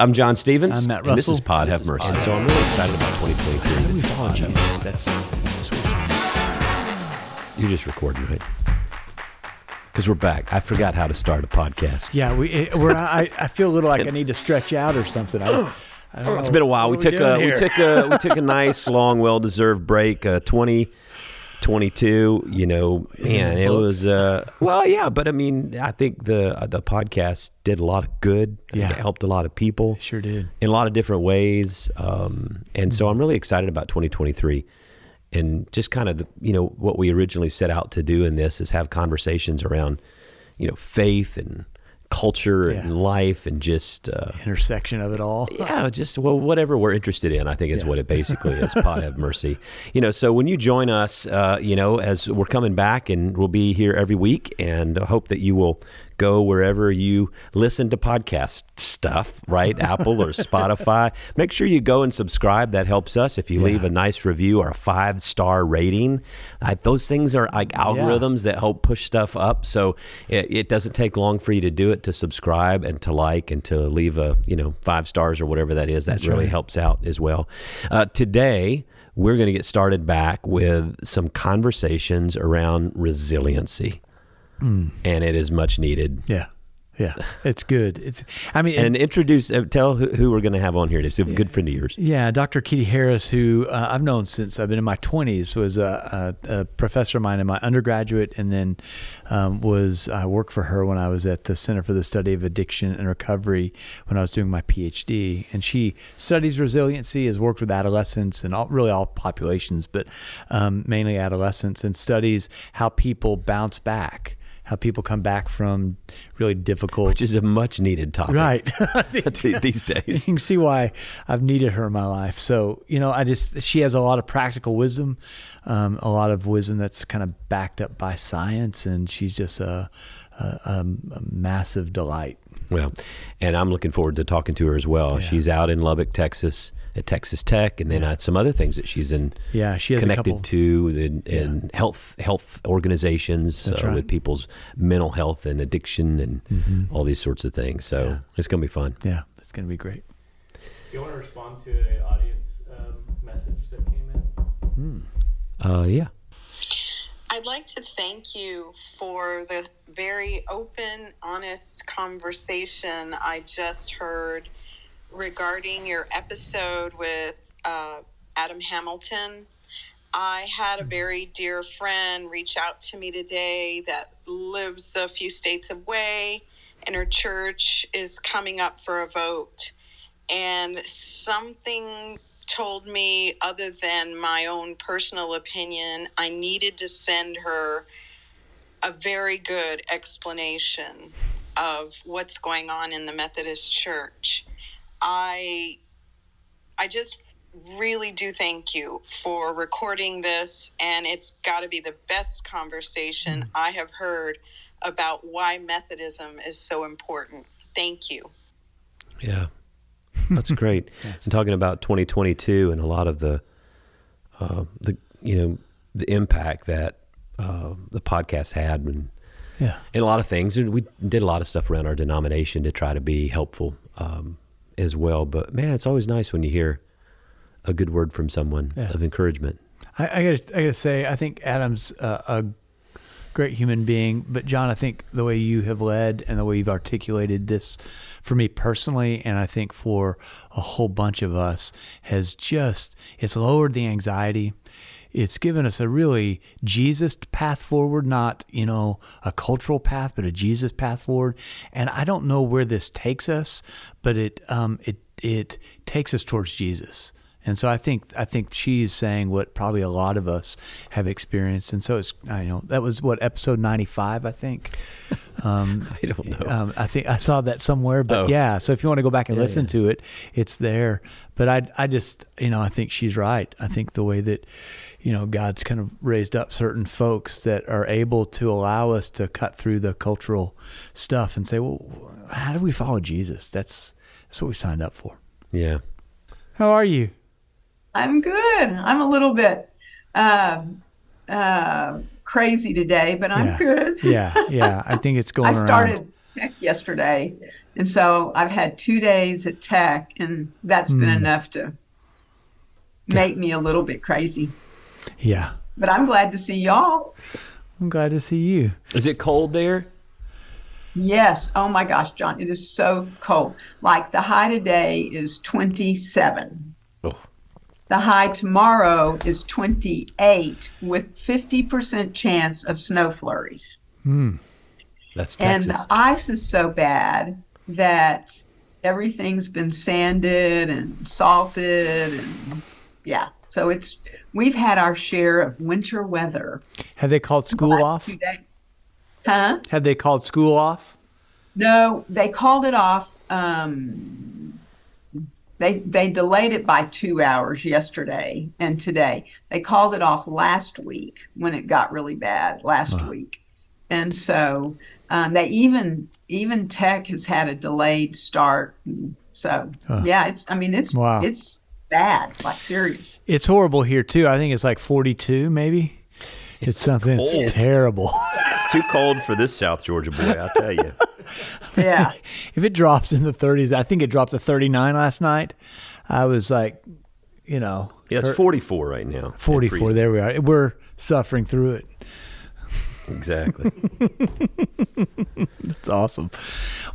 I'm John Stevens. I'm Matt And this Russell. is Pod This Have is Mercy. Pod And so I'm really excited about 2023. How do This we follow Jesus? That's that's what we say. You're just recording, right? Because we're back. I forgot how to start a podcast. Yeah, we it, we're. I, I feel a little like I need to stretch out or something. I, I don't It's know. been a while. We took a we took a we took a nice long, well deserved break. Uh, 2022. You know, it man, it was uh, well, yeah. But I mean, I think the uh, the podcast did a lot of good. Yeah. it helped a lot of people. Sure did. in a lot of different ways. Um, and so I'm really excited about 2023 and just kind of the, you know, what we originally set out to do in this is have conversations around, you know, faith and culture Yeah. and life and just, uh, Intersection of it all. yeah, just well, whatever we're interested in, I think is Yeah. what it basically is. Pod have mercy, you know. So when you join us, uh, you know, as we're coming back, and we'll be here every week, and I hope that you will go wherever you listen to podcast stuff, right? Apple or Spotify. Make sure you go and subscribe. That helps us. If you leave a nice review or a five star rating, uh, those things are like algorithms that help push stuff up. So it, it doesn't take long for you to do it to subscribe and to like and to leave a you know five stars or whatever that is. That That's really right. helps out as well. Uh, today we're going to get started back with some conversations around resiliency, Mm. and it is much needed. Yeah, yeah. It's good. It's. I mean, And introduce, uh, tell who, who we're going to have on here. It's a good friend of yours. Yeah, Dr. Kitty Harris, who uh, I've known since I've been in my 20s, was a, a, a professor of mine in my undergraduate, and then um, was I worked for her when I was at the Center for the Study of Addiction and Recovery when I was doing my PhD. And she studies resiliency, has worked with adolescents and all, really all populations, but um, mainly adolescents, and studies how people bounce back. How people come back from really difficult, Which is a much needed topic. right? These days. you can see why I've needed her in my life. So you know, I just she has a lot of practical wisdom, um, a lot of wisdom that's kind of backed up by science, and she's just a, a, a, massive delight. Well, and I'm looking forward to talking to her as well. Yeah. She's out in Lubbock, Texas, at Texas Tech, and then uh, some other things that she's in Yeah, she has connected couple- to in, in health health organizations uh, right. with people's mental health and addiction and all these sorts of things. So Mm-hmm. Yeah. it's going to be fun. Yeah, it's gonna be great. Do you want to respond to an audience um, message that came in? Uh, yeah. I'd like to thank you for the very open, honest conversation I just heard regarding your episode with uh, Adam Hamilton. I had a very dear friend reach out to me today that lives a few states away, and her church is coming up for a vote. And something told me, other than my own personal opinion, I needed to send her a very good explanation of what's going on in the Methodist Church. I I just really do thank you for recording this and it's got to be the best conversation I have heard about why Methodism is so important. Thank you. Yeah. That's great. I'm talking about 2022 and a lot of the, uh, the you know, the impact that uh, the podcast had and, Yeah, and a lot of things. And we did a lot of stuff around our denomination to try to be helpful um, as well. But man, it's always nice when you hear a good word from someone Yeah. of encouragement. I, I gotta I gotta say I think Adam's uh, a great human being, but John, I think the way you have led and the way you've articulated this for me personally, and I think for a whole bunch of us, has just it's lowered the anxiety. It's given us a really Jesus path forward, not you know a cultural path, but a Jesus path forward. And I don't know where this takes us, but it um, it it takes us towards Jesus. And so I think I think she's saying what probably a lot of us have experienced. And so it's I know that was what episode ninety five I think. Um, I don't know. um, I think I saw that somewhere, but Oh. yeah. So if you want to go back and Yeah, listen yeah. to it, it's there. But I I just you know I think she's right. I think the way that you know God's kind of raised up certain folks that are able to allow us to cut through the cultural stuff and say, well, how do we follow Jesus? That's that's what we signed up for. Yeah. How are you? I'm good. I'm a little bit um, uh, crazy today, but I'm Yeah. good. yeah, yeah. I think it's going I around. started Tech yesterday, and so I've had two days at Tech, and that's been Hmm. enough to make me a little bit crazy. Yeah. But I'm glad to see y'all. I'm glad to see you. Is it cold there? Yes. Oh my gosh, John, it is so cold. Like the high today is 27. Oh. The high tomorrow is 28 with 50% chance of snow flurries. Hmm. That's Texas. And the ice is so bad that everything's been sanded and salted and yeah. So it's we've had our share of winter weather. Have they called school off? Two days. Huh? Have they called school off? No, they called it off. Um, they they delayed it by two hours yesterday and today. They called it off last week when it got really bad last week, and so um, they even even Tech has had a delayed start. So yeah, it's I mean it's Wow. it's bad, like serious. It's horrible here too. I think it's like 42 maybe. It's something cold. it's terrible. it's too cold for this South Georgia boy, I'll tell you. Yeah. if it drops in the 30s, I think it dropped to 39 last night. I was like, you know, Yeah, it's hurt- 44 right now. 44. There we are. We're suffering through it. Exactly. That's awesome.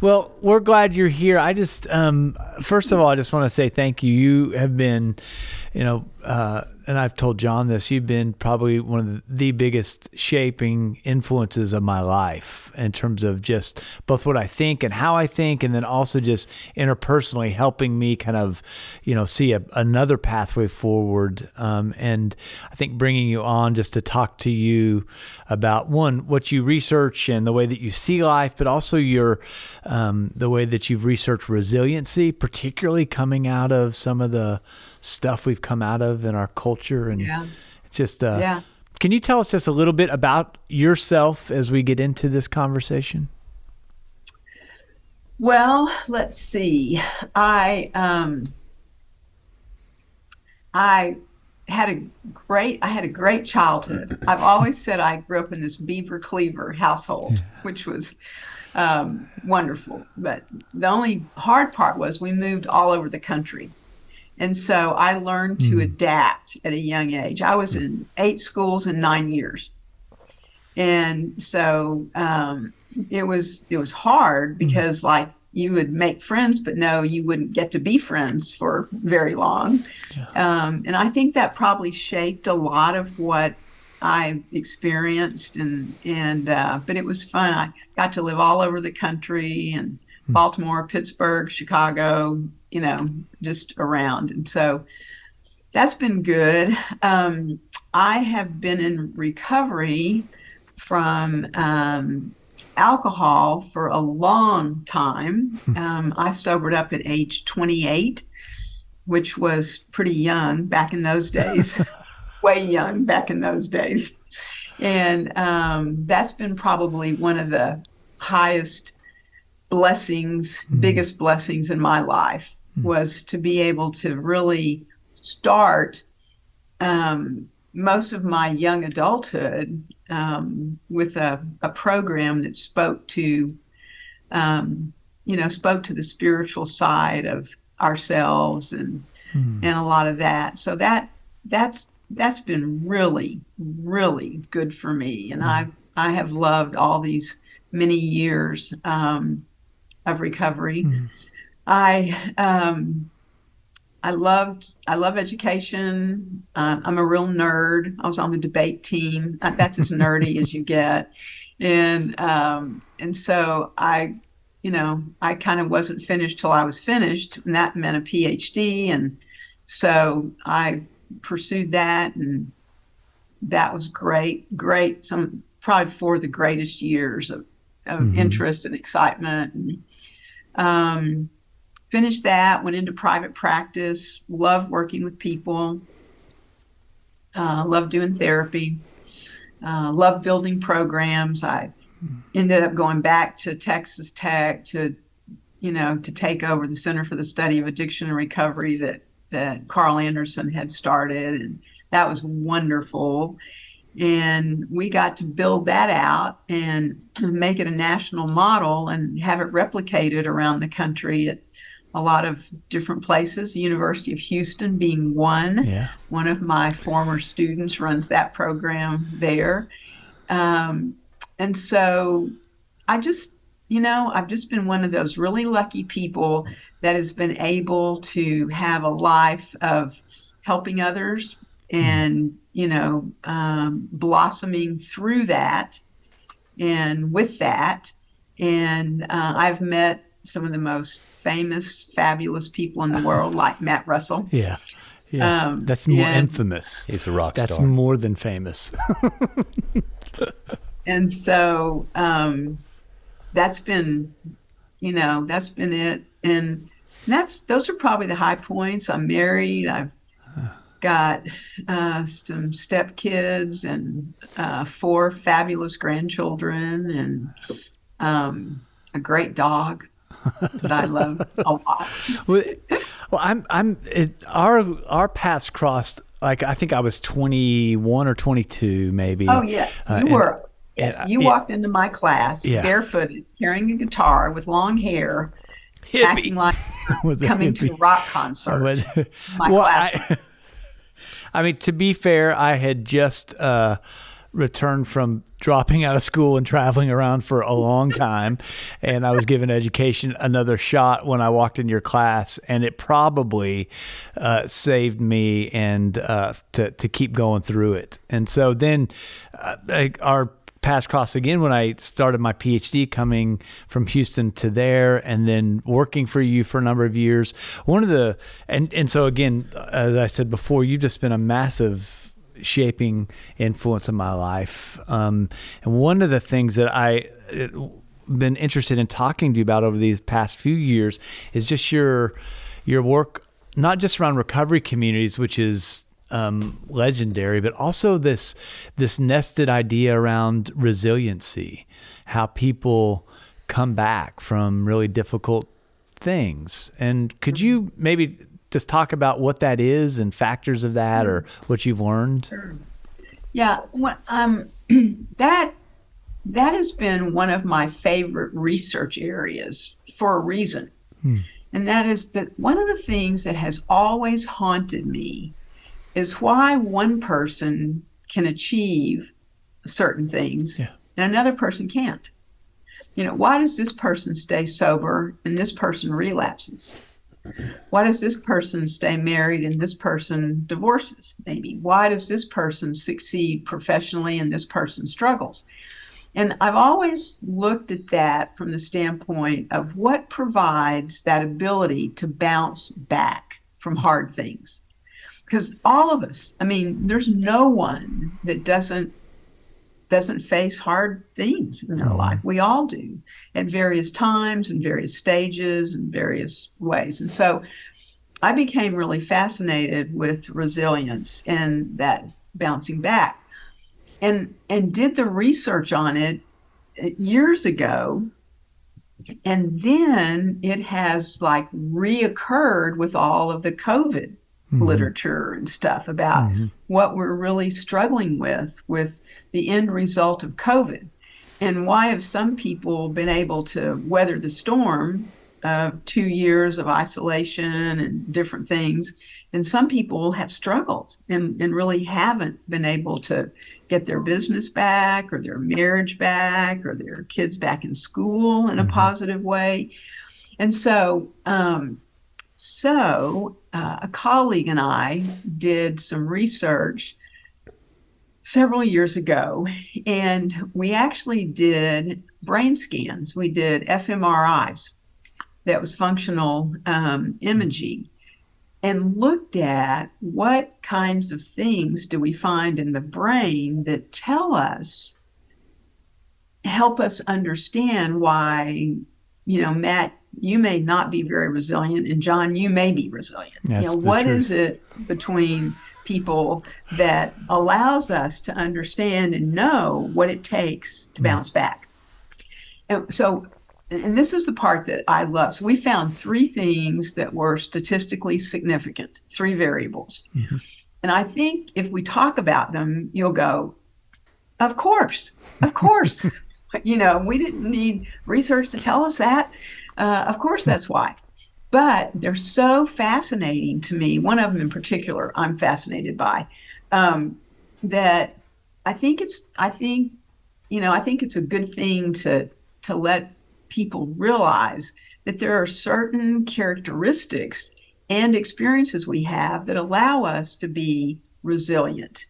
Well, we're glad you're here. I just, um, first of all, I just want to say thank you. You have been, you know, uh, and I've told John this, you've been probably one of the, biggest shaping influences of my life in terms of just both what I think and how I think, and then also just interpersonally helping me kind of, you know, see a, another pathway forward. Um, and I think bringing you on just to talk to you about one, what you research and the way that you see life, but also your, um, the way that you've researched resiliency, particularly coming out of some of the stuff we've come out of in our culture. And Yeah. it's just, uh, Yeah. can you tell us just a little bit about yourself as we get into this conversation? Well, let's see. I um I had a great I had a great childhood. I've always said I grew up in this beaver cleaver household, which was um, wonderful. But the only hard part was we moved all over the country. And so I learned to adapt at a young age. I was in eight schools in nine years. And so um, it was it was hard because like you would make friends, but no, you wouldn't get to be friends for very long. Um, and I think that probably shaped a lot of what I experienced, and and uh, but it was fun. I got to live all over the country and Baltimore, Pittsburgh, Chicago, you know, just around, and so that's been good. Um, I have been in recovery from um, alcohol for a long time. Um, I sobered up at age 28, which was pretty young back in those days, way young back in those days. And um, that's been probably one of the highest blessings, biggest blessings in my life was to be able to really start um, most of my young adulthood um, with a, a program that spoke to, um, you know, spoke to the spiritual side of ourselves and and a lot of that. So that that's that's been really really good for me, and I I have loved all these many years um, of recovery. I um, I loved I love education. Uh, I'm a real nerd. I was on the debate team. Uh, That's as nerdy as you get, and um, and so I, you know, I kind of wasn't finished till I was finished, and that meant a PhD, and so I pursued that, and that was great, great. Some probably four of the greatest years of, of interest and excitement. And, um, finished that, went into private practice, loved working with people, uh, loved doing therapy, uh, loved building programs. I ended up going back to Texas Tech to, you know, to take over the Center for the Study of Addiction and Recovery that, that Carl Anderson had started. And that was wonderful. And we got to build that out and make it a national model and have it replicated around the country at a lot of different places. The University of Houston being one. Yeah. One of my former students runs that program there. Um, and so I just, you know, I've just been one of those really lucky people that has been able to have a life of helping others and, you know, um, blossoming through that and with that. And uh, I've met some of the most famous, fabulous people in the world, like Matt Russell. Yeah. Yeah. Um, That's more and- infamous. He's a rock That's star. That's more than famous. and so um, that's been you know that's been it and that's those are probably the high points i'm married i've got uh, some stepkids and uh, four fabulous grandchildren and um, a great dog that i love a lot well, I'm I'm it, our our paths crossed. Like I think I was 21 or 22, maybe. oh yes Uh, you and- were yes and- you yeah. walked into my class Yeah. barefooted carrying a guitar with long hair acting like Was it coming to a rock concert But- my well, classroom. I, I mean, to be fair, I had just uh, returned from dropping out of school and traveling around for a long time, and I was given education another shot when I walked in your class, and it probably uh, saved me and uh, to to keep going through it. And so then, uh, our paths crossed again when I started my PhD coming from Houston to there and then working for you for a number of years. One of the, and, and so again, as I said before, you've just been a massive shaping influence in my life. Um, and one of the things that I, it, been interested in talking to you about over these past few years is just your your work not just around recovery communities which is um, legendary but also this this nested idea around resiliency how people come back from really difficult things and could you maybe just talk about what that is and factors of that or what you've learned Yeah, um, that that has been one of my favorite research areas for a reason, and that is that one of the things that has always haunted me is why one person can achieve certain things Yeah. and another person can't. You know, why does this person stay sober and this person relapses? Why does this person stay married and this person divorces? Maybe. Why does this person succeed professionally and this person struggles? And I've always looked at that from the standpoint of what provides that ability to bounce back from hard things. Because all of us, I mean, there's no one that doesn't doesn't face hard things in their mm-hmm. life. We all do at various times and various stages and various ways. And so I became really fascinated with resilience and that bouncing back. And and did the research on it years ago. And then it has like reoccurred with all of the COVID Mm-hmm. literature and stuff about mm-hmm. what we're really struggling with with the end result of COVID. And why have some people been able to weather the storm of two years of isolation and different things? And some people have struggled and, and really haven't been able to get their business back or their marriage back or their kids back in school in a mm-hmm. positive way. And so, um, so uh, a colleague and I did some research several years ago, and we actually did brain scans. We did fMRIs, that was functional um, imaging, and looked at what kinds of things do we find in the brain that tell us, help us understand why, you know, Matt, you may not be very resilient, and John, you may be resilient. That's you know, what truth. is it between people that allows us to understand and know what it takes to mm. bounce back? And so, and this is the part that I love. So we found three things that were statistically significant, three variables. Mm-hmm. And I think if we talk about them, you'll go, Of course, of course. you know, we didn't need research to tell us that. Uh, of course, that's why. But they're so fascinating to me. One of them in particular, I'm fascinated by. Um, that I think it's. I think, you know, I think it's a good thing to to let people realize that there are certain characteristics and experiences we have that allow us to be resilient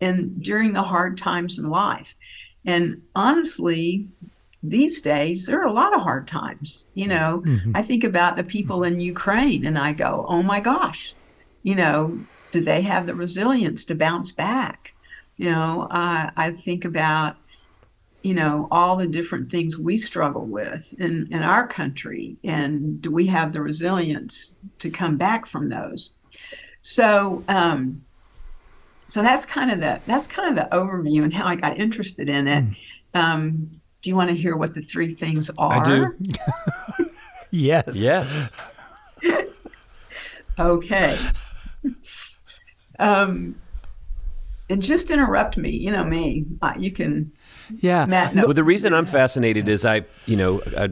and during the hard times in life. And honestly, these days there are a lot of hard times. You know, mm-hmm. I think about the people in Ukraine and I go, "Oh my gosh." You know, do they have the resilience to bounce back? You know, uh, I think about you know all the different things we struggle with in in our country and do we have the resilience to come back from those so um so that's kind of the that's kind of the overview and how i got interested in it mm. um do you want to hear what the three things are i do yes yes okay um and just interrupt me you know me uh, you can yeah. Matt, no. Well, the reason I'm fascinated is I, you know, I,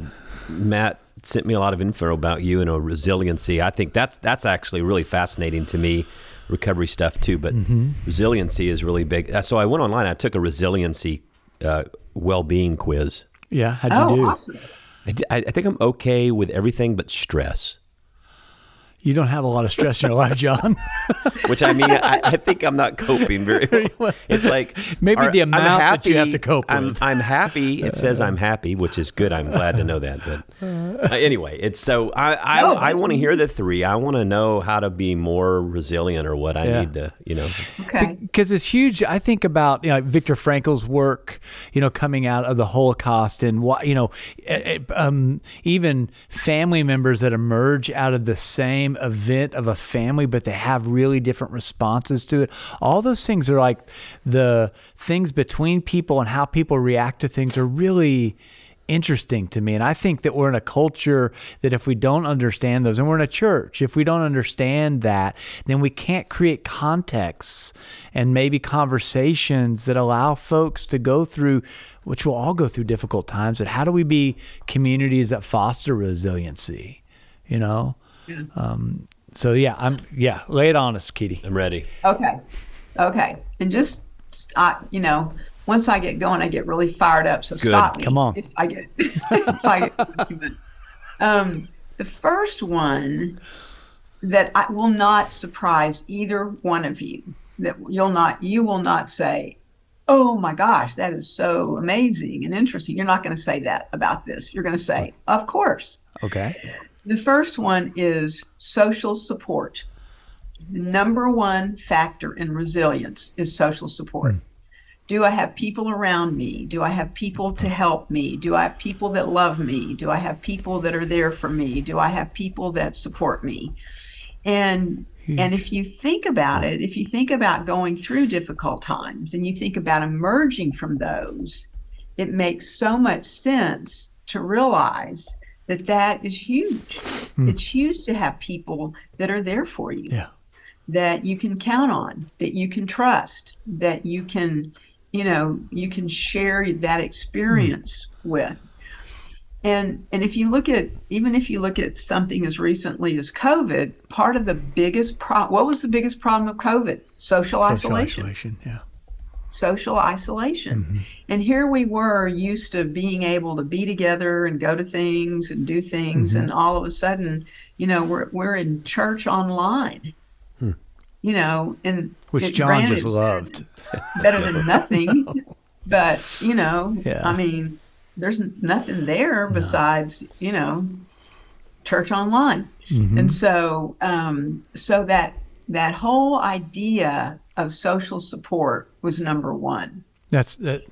Matt sent me a lot of info about you and a resiliency. I think that's that's actually really fascinating to me, recovery stuff too. But mm-hmm. resiliency is really big. Uh, so I went online. I took a resiliency uh, well-being quiz. Yeah, how'd you oh, do? Awesome. I, I think I'm okay with everything but stress. You don't have a lot of stress in your life, John. Which I mean, I, I, think I'm not coping very well. It's like maybe are, the amount happy, that you have to cope I'm, with. I'm happy. It says I'm happy, which is good. I'm glad to know that. But uh, anyway, it's so I I, no, I want to hear the three. I want to know how to be more resilient or what I yeah. need to, you know. Okay. Because it's huge. I think about you know Viktor Frankl's work, you know, coming out of the Holocaust and what you know, um, even family members that emerge out of the same same event of a family, but they have really different responses to it. All those things are like the things between people and how people react to things are really interesting to me. And I think that we're in a culture that if we don't understand those, and we're in a church, if we don't understand that, then we can't create contexts and maybe conversations that allow folks to go through, which will all go through difficult times. But how do we be communities that foster resiliency? You know? Um, so yeah, I'm yeah. Lay it on us, Kitty. I'm ready. Okay, okay, and just uh, you know, once I get going, I get really fired up. So Good. stop me. Come on. If I get, if I get um, the first one that I will not surprise either one of you. That you'll not, you will not say, "Oh my gosh, that is so amazing and interesting." You're not going to say that about this. You're going to say, "Of course." Okay. The first one is social support. The number one factor in resilience is social support. Mm. Do I have people around me? Do I have people to help me? Do I have people that love me? Do I have people that are there for me? Do I have people that support me? And Huge. and if you think about it, if you think about going through difficult times and you think about emerging from those, it makes so much sense to realize that that is huge. Mm. It's huge to have people that are there for you. Yeah. That you can count on, that you can trust, that you can, you know, you can share that experience mm. with. And and if you look at even if you look at something as recently as COVID, part of the biggest problem what was the biggest problem of COVID? Social, isolation. Social isolation. isolation. Yeah social isolation. Mm-hmm. And here we were used to being able to be together and go to things and do things mm-hmm. and all of a sudden, you know, we're we're in church online. Hmm. You know, and which John just loved. Better than nothing. but, you know, yeah. I mean, there's nothing there besides, no. you know, church online. Mm-hmm. And so um so that that whole idea of social support was number one. That's that.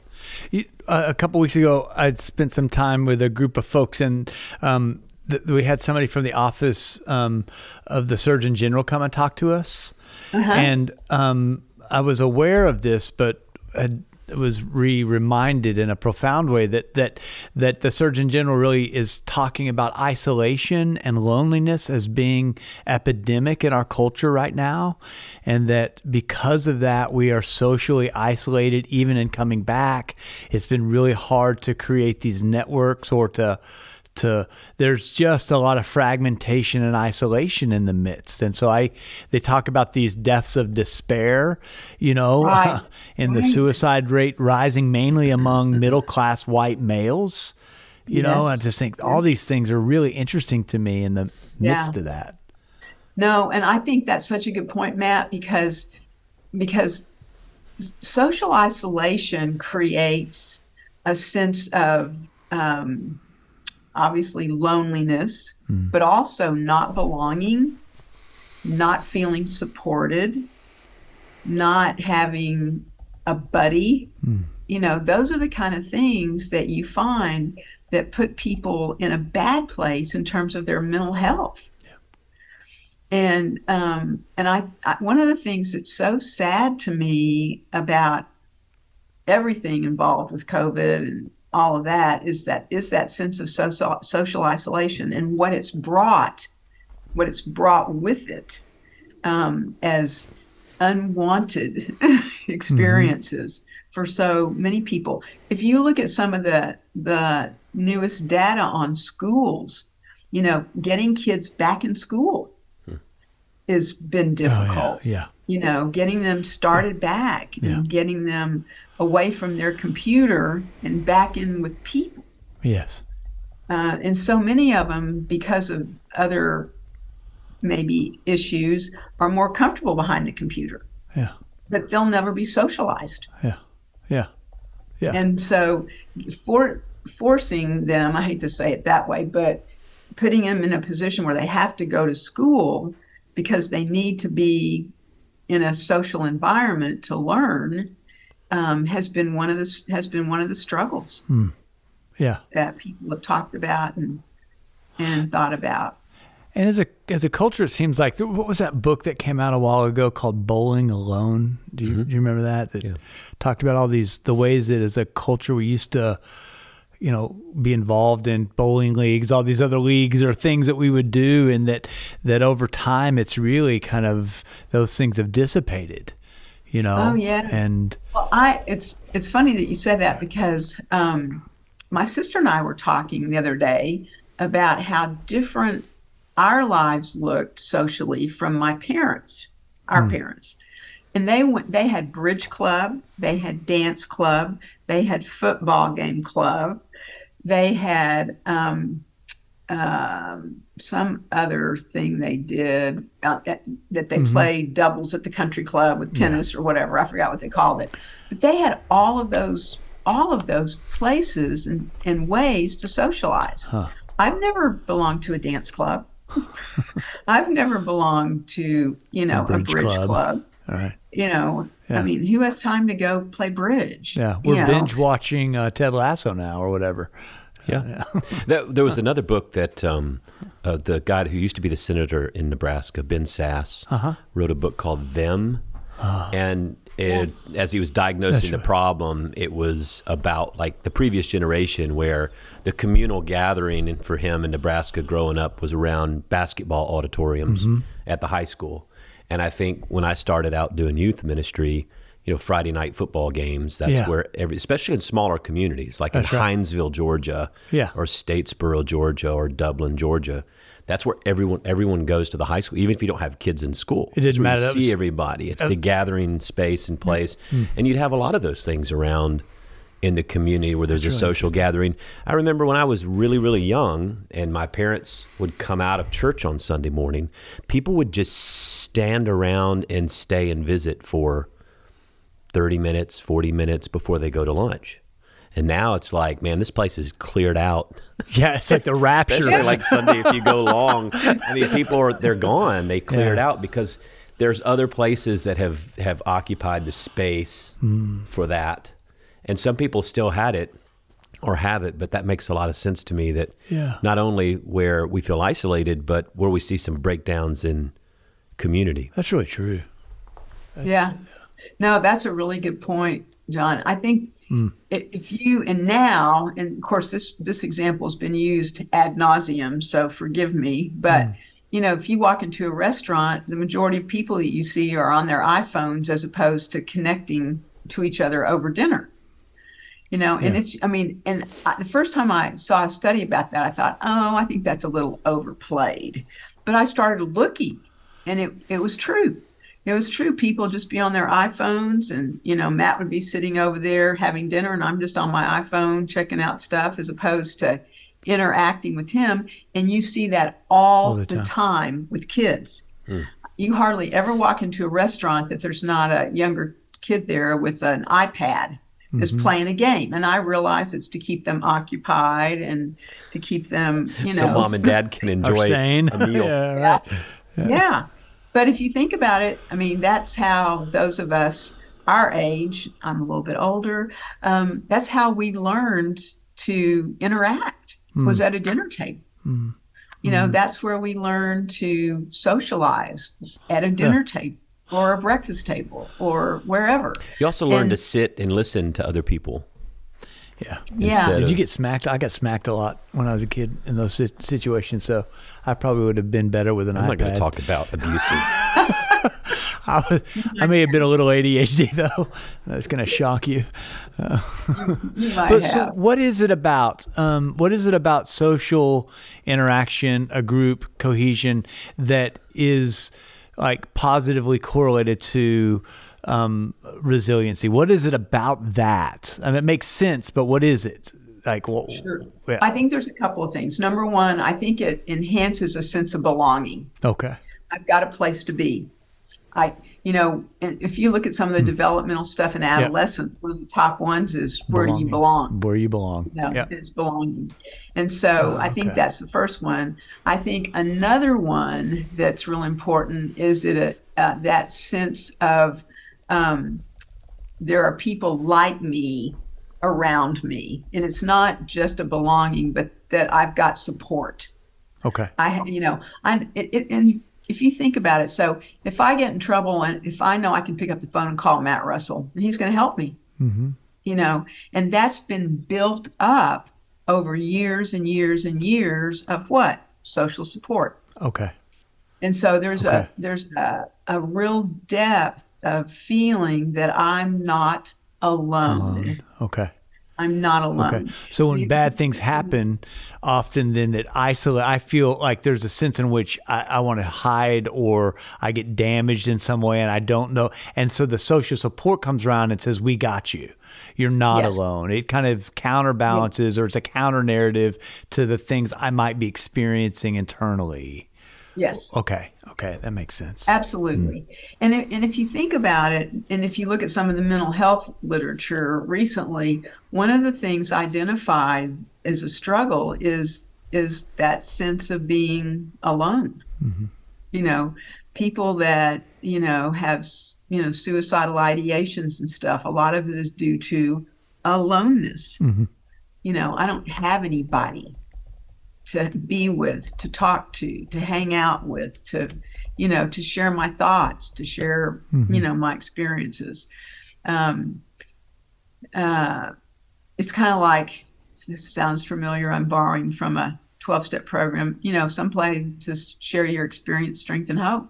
a couple weeks ago, I'd spent some time with a group of folks, and um, th- we had somebody from the office um, of the Surgeon General come and talk to us. Uh-huh. And um, I was aware of this, but had was re reminded in a profound way that that that the Surgeon General really is talking about isolation and loneliness as being epidemic in our culture right now, and that because of that we are socially isolated. Even in coming back, it's been really hard to create these networks or to to there's just a lot of fragmentation and isolation in the midst and so i they talk about these deaths of despair you know Right. and the suicide rate rising mainly among middle class white males you know Yes. i just think all these things are really interesting to me in the Yeah. midst of that No, and I think that's such a good point, Matt, because because social isolation creates a sense of um, obviously loneliness, but also not belonging, not feeling supported, not having a buddy. You know, those are the kind of things that you find that put people in a bad place in terms of their mental health. And um, and I, I one of the things that's so sad to me about everything involved with COVID and all of that is that is that sense of social social isolation and what it's brought, what it's brought with it um, as unwanted experiences for so many people. If you look at some of the the newest data on schools, you know, getting kids back in school has been difficult. oh yeah yeah You know, getting them started back Yeah. and getting them away from their computer and back in with people. yes Uh, and so many of them, because of other maybe issues, are more comfortable behind the computer, yeah but they'll never be socialized. yeah yeah Yeah. And so, for forcing them, I hate to say it that way, but putting them in a position where they have to go to school because they need to be in a social environment to learn um, has been one of the has been one of the struggles yeah that people have talked about and and thought about. And as a as a culture, it seems like what was that book that came out a while ago called Bowling Alone? Do you, do you remember that? That Yeah. talked about all these the ways that as a culture we used to, you know, be involved in bowling leagues, all these other leagues or things that we would do, and that that over time it's really kind of those things have dissipated. You know. Oh, yeah. And Well, I it's it's funny that you said that because um, my sister and I were talking the other day about how different our lives looked socially from my parents, our parents, and they went. They had bridge club, they had dance club, they had football game club, they had um, um, some other thing they did uh, that, that they played doubles at the country club with tennis or whatever. I forgot what they called it. But they had all of those all of those places and, and ways to socialize. Huh. I've never belonged to a dance club. I've never belonged to, you know, a bridge bridge, club. club. all right. You know, Yeah. I mean, who has time to go play bridge? Yeah, we're You know? binge watching uh, Ted Lasso now or whatever. Yeah. That- there was another book that um, uh, the guy who used to be the senator in Nebraska, Ben Sasse, Uh-huh. wrote a book called Them. and it, as he was diagnosing That's the problem, it was about like the previous generation where the communal gathering for him in Nebraska growing up was around basketball auditoriums Mm-hmm. at the high school. And I think when I started out doing youth ministry, you know, Friday night football games, that's Yeah. where every, especially in smaller communities like That's in right. Hinesville, Georgia, Yeah. or Statesboro, Georgia, or Dublin, Georgia. That's where everyone everyone goes to the high school, even if you don't have kids in school. It didn't matter. You see everybody. It's the gathering space and mm. place, mm. and you'd have a lot of those things around in the community where there's a social gathering. I remember when I was really, really young, and my parents would come out of church on Sunday morning. People would just stand around and stay and visit for 30 minutes, 40 minutes before they go to lunch. And now it's like, man, this place is cleared out. Yeah, it's like the rapture. Especially like Sunday, if you go long, I mean, people are they're gone. They cleared Yeah. out because there's other places that have have occupied the space Hmm. for that, and some people still had it or have it. But that makes a lot of sense to me. That Yeah. not only where we feel isolated, but where we see some breakdowns in community. That's really true. yeah. No, that's a really good point. John. I think i- if you and now, and of course this this example has been used ad nauseum, so forgive me, but Hmm. you know, if you walk into a restaurant, the majority of people that you see are on their iPhones as opposed to connecting to each other over dinner. You know, and Yeah. it's, I mean, and I, the first time I saw a study about that, I thought, oh, I think that's a little overplayed. But I started looking, and it, it was true. It was true. People just be on their iPhones, and, you know, Matt would be sitting over there having dinner, and I'm just on my iPhone checking out stuff as opposed to interacting with him. And you see that all, All the the, time. time. with kids. Hmm. You hardly ever walk into a restaurant that there's not a younger kid there with an iPad is Mm-hmm. playing a game. And I realize it's to keep them occupied and to keep them, you know. so mom and dad can enjoy sane. a meal. yeah, right. yeah. But if you think about it, I mean, that's how those of us our age, I'm a little bit older, um, that's how we learned to interact was at a dinner table. You know, that's where we learned to socialize at a dinner table or a breakfast table or wherever. You also learn And- to sit and listen to other people. Yeah. Yeah. Did of- you get smacked? I got smacked a lot when I was a kid in those situations. So I probably would have been better with an I'm iPad. not going to talk about abusive. I, was, I may have been a little ADHD though. That's going to shock you. You might But so, what is it about? Um, what is it about social interaction, a group cohesion that is like positively correlated to um, resiliency? What is it about that? I mean, it makes sense, but what is it? Like, what? Sure. Yeah. I think there's a couple of things. Number one, I think it enhances a sense of belonging. okay. I've got a place to be. I, you know, if you look at some of the Hmm. developmental stuff in adolescence, one of the top ones is where do you belong? Where you belong. No, yeah. it's belonging. And so I think okay. that's the first one. I think another one that's real important is it a, uh, that sense of um, there are people like me around me, and it's not just a belonging, but that I've got support. Okay. I, you know, I, it, it, and if you think about it, so if I get in trouble and if I know I can pick up the phone and call Matt Russell, and he's going to help me, Mm-hmm. you know, and that's been built up over years and years and years of what social support. Okay. And so there's Okay. a there's a, a real depth of feeling that I'm not alone. Alone. Okay. I'm not alone. Okay. So when bad things happen, often then that isolate, I feel like there's a sense in which I, I want to hide or I get damaged in some way and I don't know. And so the social support comes around and says, We got you. You're not Yes. alone. It kind of counterbalances or it's a counter narrative to the things I might be experiencing internally. Yes. Okay. Okay. That makes sense. Absolutely. Mm. And if, and if you think about it, and if you look at some of the mental health literature recently, one of the things identified as a struggle is is that sense of being alone. Mm-hmm. You know, people that you know have you know suicidal ideations and stuff. A lot of it is due to aloneness. Mm-hmm. You know, I don't have anybody to be with, to talk to, to hang out with, to, you know, to share my thoughts, to share, you know, my experiences. Um, uh, it's kind of like, this sounds familiar. I'm borrowing from a 12 step program, you know, some play to share your experience, strength, and hope.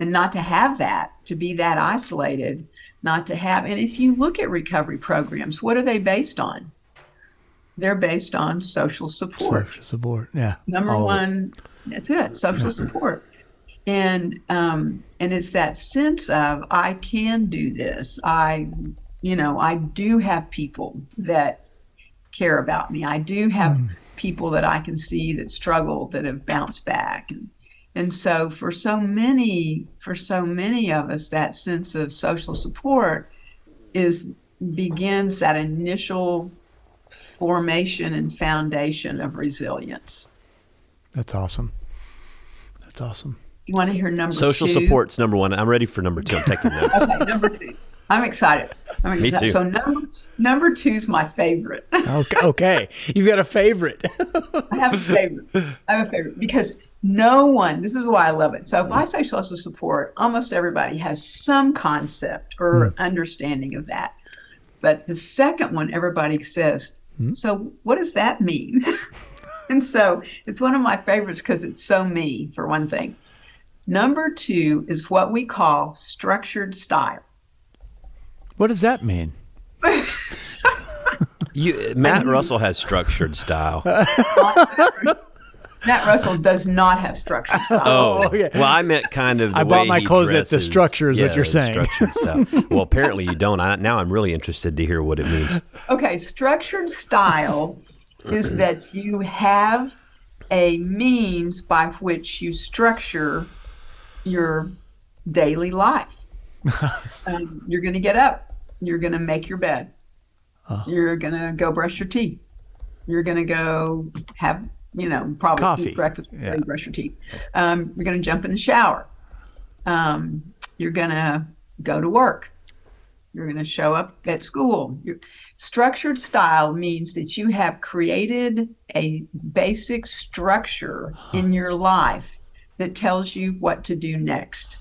And not to have that, to be that isolated, not to have. And if you look at recovery programs, what are they based on? They're based on social support Social support. Yeah. number All it. one that's it social support and um and it's that sense of i can do this i you know i do have people that care about me i do have people that i can see that struggle that have bounced back and and so for so many for so many of us that sense of social support is begins that initial formation and foundation of resilience That's awesome. That's awesome. You want to hear number Social two? support's number one. I'm ready for number two. I'm taking notes. Okay, number two. I'm excited. I'm Me too. So number number two is my favorite. Okay. okay. You've got a favorite. I have a favorite. I have a favorite because no one. This is why I love it. So if I say social support, almost everybody has some concept or hmm. understanding of that. But the second one, everybody says, Hmm? so what does that mean? and so it's one of my favorites because it's so me, for one thing. Number two is what we call structured style. What does that mean? You, Matt Russell has structured style. Matt Russell does not have structured style. Oh, okay. well, I meant kind of. The I bought way my he clothes at the structure is what you're saying. Structured stuff. Well, apparently you don't. I, now I'm really interested to hear what it means. Okay, structured style is that you have a means by which you structure your daily life. um, you're going to get up. You're going to make your bed. You're going to go brush your teeth. You're going to go have, you know, probably Coffee. eat breakfast, Yeah. and brush your teeth. Um, you're going to jump in the shower. Um, you're going to go to work. You're going to show up at school. You're, structured style means that you have created a basic structure in your life that tells you what to do next.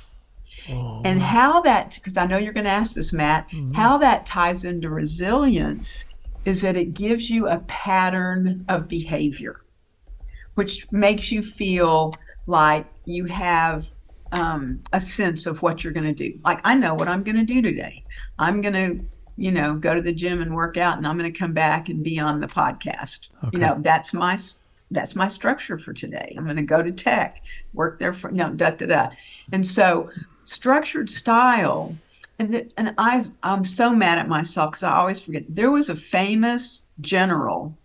And how that, because I know you're going to ask this, Matt, how that ties into resilience is that it gives you a pattern of behavior, which makes you feel like you have um, a sense of what you're going to do. Like, I know what I'm going to do today. I'm going to, you know, go to the gym and work out, and I'm going to come back and be on the podcast. You know, that's my that's my structure for today. I'm going to go to tech, work there for no da da da, and so structured style. And th- and I I'm so mad at myself because I always forget. There was a famous general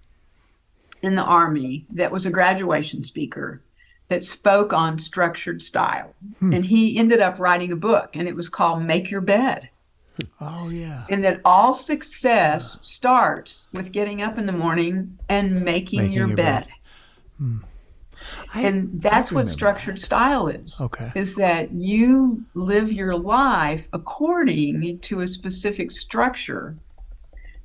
in the army that was a graduation speaker that spoke on structured style, hmm. and he ended up writing a book, and it was called "Make Your Bed." Oh yeah. and that all success starts with getting up in the morning and making, Making your, your bed. bed. Hmm. I- and that's what structured style is. Okay. Is that you live your life according to a specific structure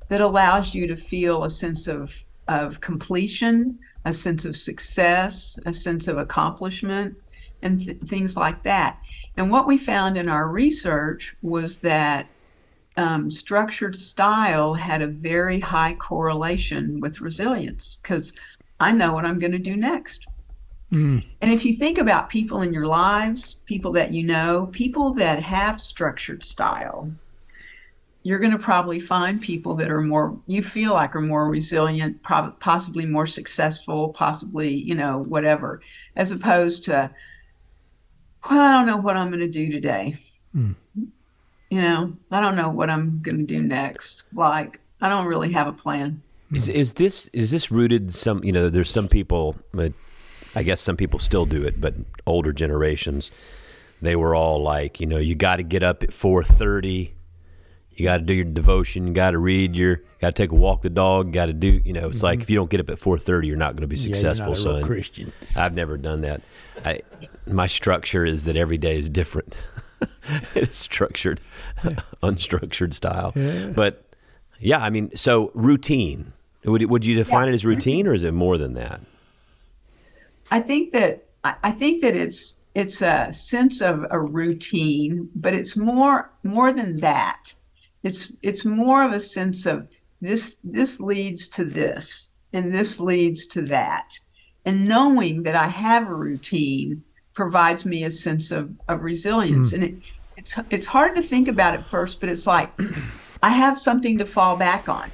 that allows you to feel a sense of, of completion, a sense of success, a sense of accomplishment, and th- things like that. And what we found in our research was that um, structured style had a very high correlation with resilience because I know what I'm going to do next. Mm. And if you think about people in your lives, people that you know, people that have structured style, you're going to probably find people that are more, you feel like are more resilient, prob- possibly more successful, possibly, you know, whatever, as opposed to, well, I don't know what I'm going to do today. Mm. You know, I don't know what I'm going to do next. Like, I don't really have a plan. Is is this is this rooted some? You know, there's some people. But I guess some people still do it, but older generations, they were all like, you know, you got to get up at four thirty. You got to do your devotion. You got to read your. Got to take a walk the dog. Got to do. You know, it's like if you don't get up at four thirty, you're not going to be Mm-hmm. Yeah, successful. you're not a real in- Christian. I've never done that. I my structure is that every day is different. it's structured, unstructured style. But yeah, I mean, so routine. Would would you define it as routine, or is it more than that? I think that I I think that it's it's a sense of a routine, but it's more more than that. It's it's more of a sense of this this leads to this and this leads to that. And knowing that I have a routine provides me a sense of, of resilience. Hmm. And it, it's it's hard to think about at first, but it's like I have something to fall back on.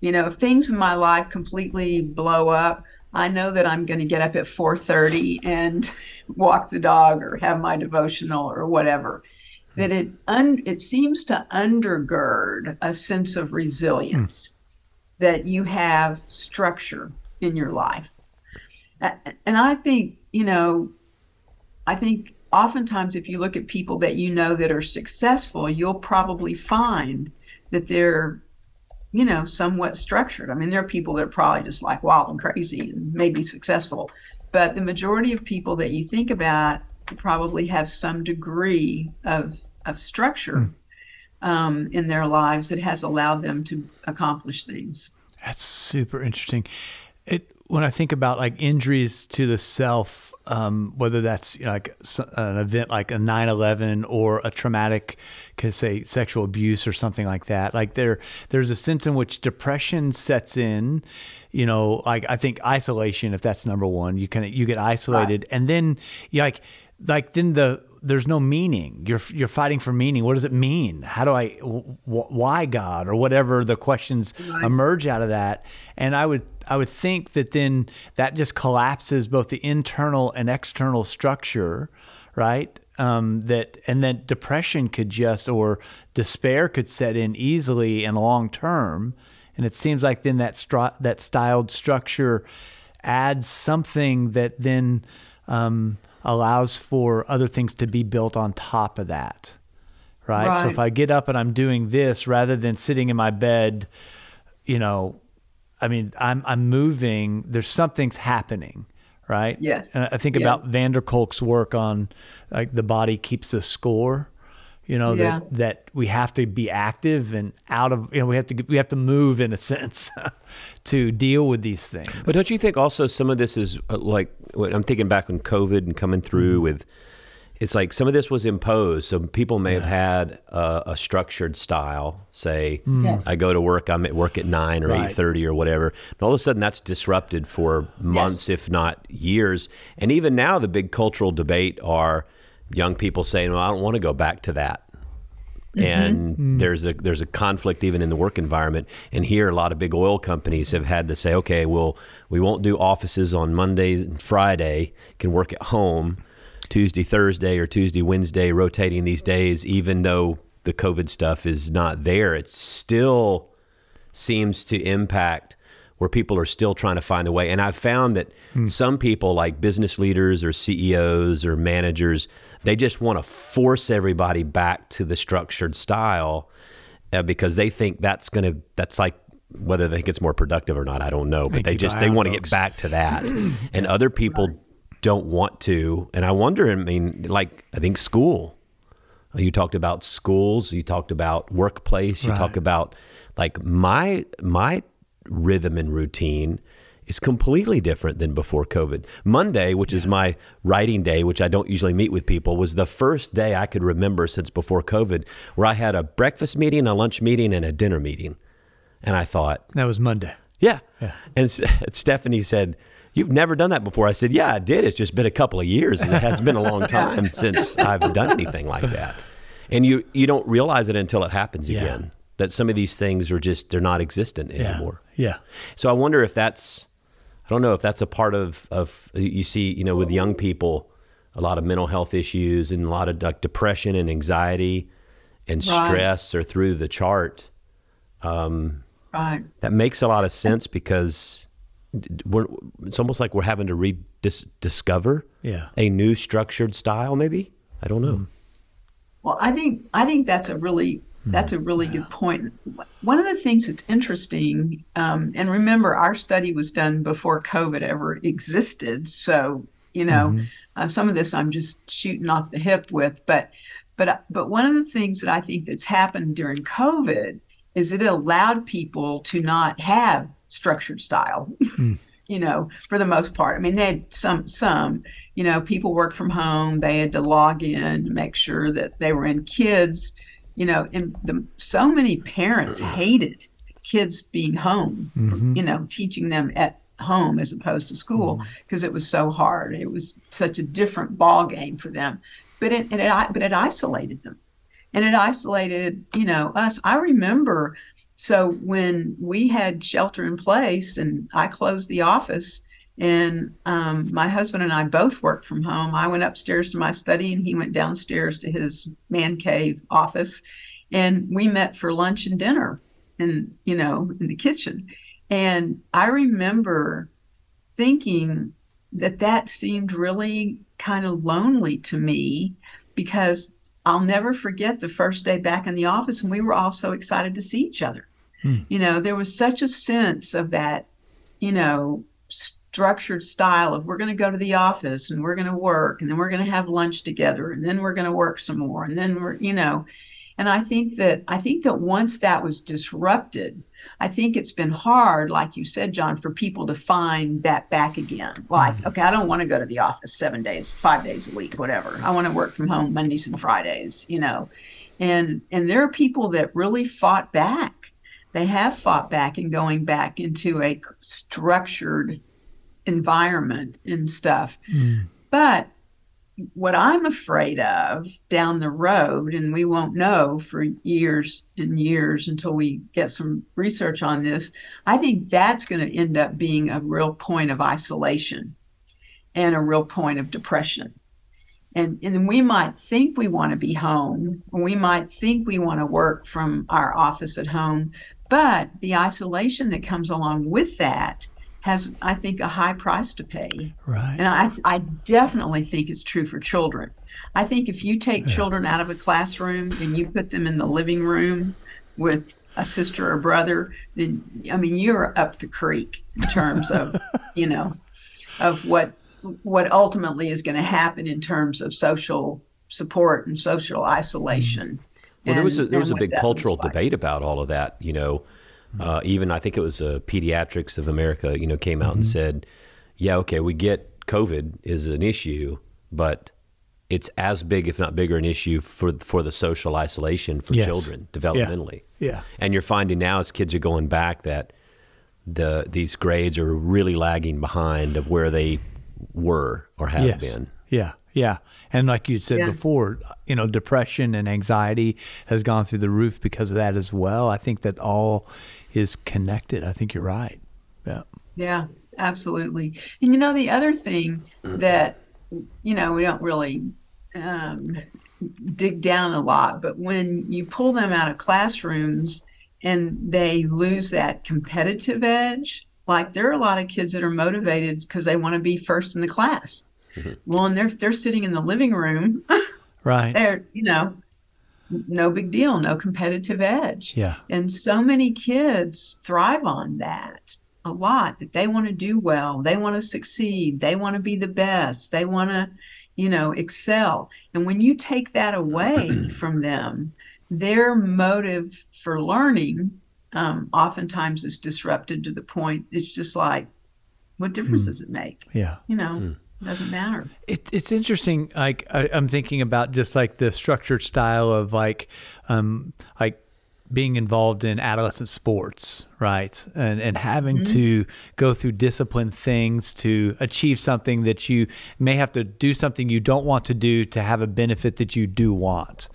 You know, if things in my life completely blow up, I know that I'm going to get up at 4:30 and walk the dog or have my devotional or whatever. That it un- it seems to undergird a sense of resilience hmm. that you have structure in your life. And I think, you know, I think oftentimes if you look at people that you know that are successful, you'll probably find that they're you know, somewhat structured. I mean, there are people that are probably just like wild and crazy and maybe successful, but the majority of people that you think about probably have some degree of of structure um, in their lives that has allowed them to accomplish things. That's super interesting. It when I think about like injuries to the self, um, whether that's you know, like an event like a 9/11 or a traumatic, could say sexual abuse or something like that. Like there, there's a sense in which depression sets in. You know, like I think isolation, if that's number one, you can you get isolated, and then you like like then the there's no meaning. You're you're fighting for meaning. What does it mean? How do I? W- why God or whatever the questions emerge out of that? And I would I would think that then that just collapses both the internal and external structure, right? Um, that and then depression could just or despair could set in easily and long term. And it seems like then that stru- that styled structure adds something that then um, allows for other things to be built on top of that. Right? So if I get up and I'm doing this rather than sitting in my bed, you know, I mean, I'm I'm moving. There's something's happening, right? Yes. And I think Yeah. about van der Kolk's work on like the body keeps a score. You know Yeah. that that we have to be active and out of you know we have to we have to move in a sense to deal with these things. But don't you think also some of this is uh, like when I'm thinking back on COVID and coming through with, it's like some of this was imposed. So people may have had a, a structured style. Say, Yes. I go to work, I'm at work at nine or Right. eight thirty or whatever, and all of a sudden that's disrupted for months, if not years. And even now, the big cultural debate are young people saying, "Well, I don't want to go back to that." Mm-hmm. and mm-hmm. there's a there's a conflict even in the work environment. And here, a lot of big oil companies have had to say, okay, well, we won't do offices on Mondays and Friday. Can work at home Tuesday, Thursday, or Tuesday, Wednesday, rotating these days. Even though the COVID stuff is not there, it still seems to impact where people are still trying to find a way. And I've found that some people, like business leaders or CEOs or managers, they just want to force everybody back to the structured style uh, because they think that's going to, that's like, whether they think it's more productive or not, I don't know. But they just, they want to get back to that. and other people don't want to. And I wonder, I mean, like, I think school, you talked about schools, you talked about workplace, you Right. talk about like my my rhythm and routine is completely different than before COVID. Monday, which is my writing day, which I don't usually meet with people, was the first day I could remember since before COVID where I had a breakfast meeting, a lunch meeting, and a dinner meeting. And I thought, that was Monday. yeah. yeah. And Stephanie said, You've never done that before. I said, Yeah, I did. It's just been a couple of years. It has been a long time since I've done anything like that. And you, you don't realize it until it happens Yeah. again. That some of these things are just, they're not existent anymore. Yeah. yeah. So I wonder if that's, I don't know if that's a part of, of you see, you know, with young people, a lot of mental health issues and a lot of like depression and anxiety and Right. stress are through the chart. Um, right. That makes a lot of sense because we're, it's almost like we're having to rediscover Yeah. a new structured style. Maybe I don't know. Hmm. Well, I think I think that's a really that's a really good point. One of the things that's interesting, um, and remember, our study was done before COVID ever existed, so you know, uh, some of this I'm just shooting off the hip with, but but but one of the things that I think that's happened during COVID is it allowed people to not have structured style. you know, for the most part. I mean, they had some, some, you know, people work from home. They had to log in make sure that they were in kids, you know, and the, so many parents hated kids being home, mm-hmm. you know, teaching them at home as opposed to school mm-hmm. because it was so hard. It was such a different ball game for them. But it, and it, but it isolated them and it isolated, you know, us. I remember so when we had shelter in place and I closed the office and um, my husband and I both worked from home, I went upstairs to my study and he went downstairs to his man cave office. And we met for lunch and dinner and, you know, in the kitchen. And I remember thinking that that seemed really kind of lonely to me because I'll never forget the first day back in the office, and we were all so excited to see each other. You know, there was such a sense of that, you know, structured style of we're going to go to the office and we're going to work and then we're going to have lunch together and then we're going to work some more and then we're, you know, And I think that I think that once that was disrupted, I think it's been hard, like you said, John, for people to find that back again. Like, mm-hmm. okay, I don't want to go to the office seven days, five days a week, whatever. I want to work from home Mondays and Fridays, you know. And and there are people that really fought back. They have fought back and going back into a structured environment and stuff. Mm. But what I'm afraid of down the road, and we won't know for years and years until we get some research on this, I think that's going to end up being a real point of isolation and a real point of depression. And, and we might think we want to be home, we might think we want to work from our office at home, but the isolation that comes along with that has, I think, a high price to pay. Right. And I, I definitely think it's true for children. I think if you take yeah. children out of a classroom and you put them in the living room with a sister or brother, then I mean you're up the creek in terms of, you know, of what what ultimately is going to happen in terms of social support and social isolation. Mm. Well, and, there was a, there was a big cultural like. debate about all of that. You know, uh, even I think it was uh, Pediatrics of America, you know, came out mm-hmm. and said, "Yeah, okay, we get COVID is an issue, but it's as big, if not bigger, an issue for for the social isolation for yes. children developmentally. Yeah. yeah, and you're finding now as kids are going back that the these grades are really lagging behind of where they were or have yes. been. Yeah, yeah. And like you said yeah. before, you know, depression and anxiety has gone through the roof because of that as well. I think that all is connected. I think you're right. Yeah. Yeah, absolutely. And you know, the other thing that, you know, we don't really um, dig down a lot, but when you pull them out of classrooms and they lose that competitive edge, like there are a lot of kids that are motivated because they want to be first in the class. Mm-hmm. Well, and they're they're sitting in the living room. right. They're, you know, no big deal, no competitive edge. Yeah. And so many kids thrive on that a lot that they want to do well, they want to succeed, they want to be the best, they want to, you know, excel. And when you take that away from them, their motive for learning um, oftentimes is disrupted to the point it's just like, what difference mm. does it make? Yeah. You know. Mm doesn't matter. It, it's interesting. Like I, am thinking about just like the structured style of like, um, like being involved in adolescent sports, right? And and having mm-hmm. to go through disciplined things to achieve something that you may have to do something you don't want to do to have a benefit that you do want.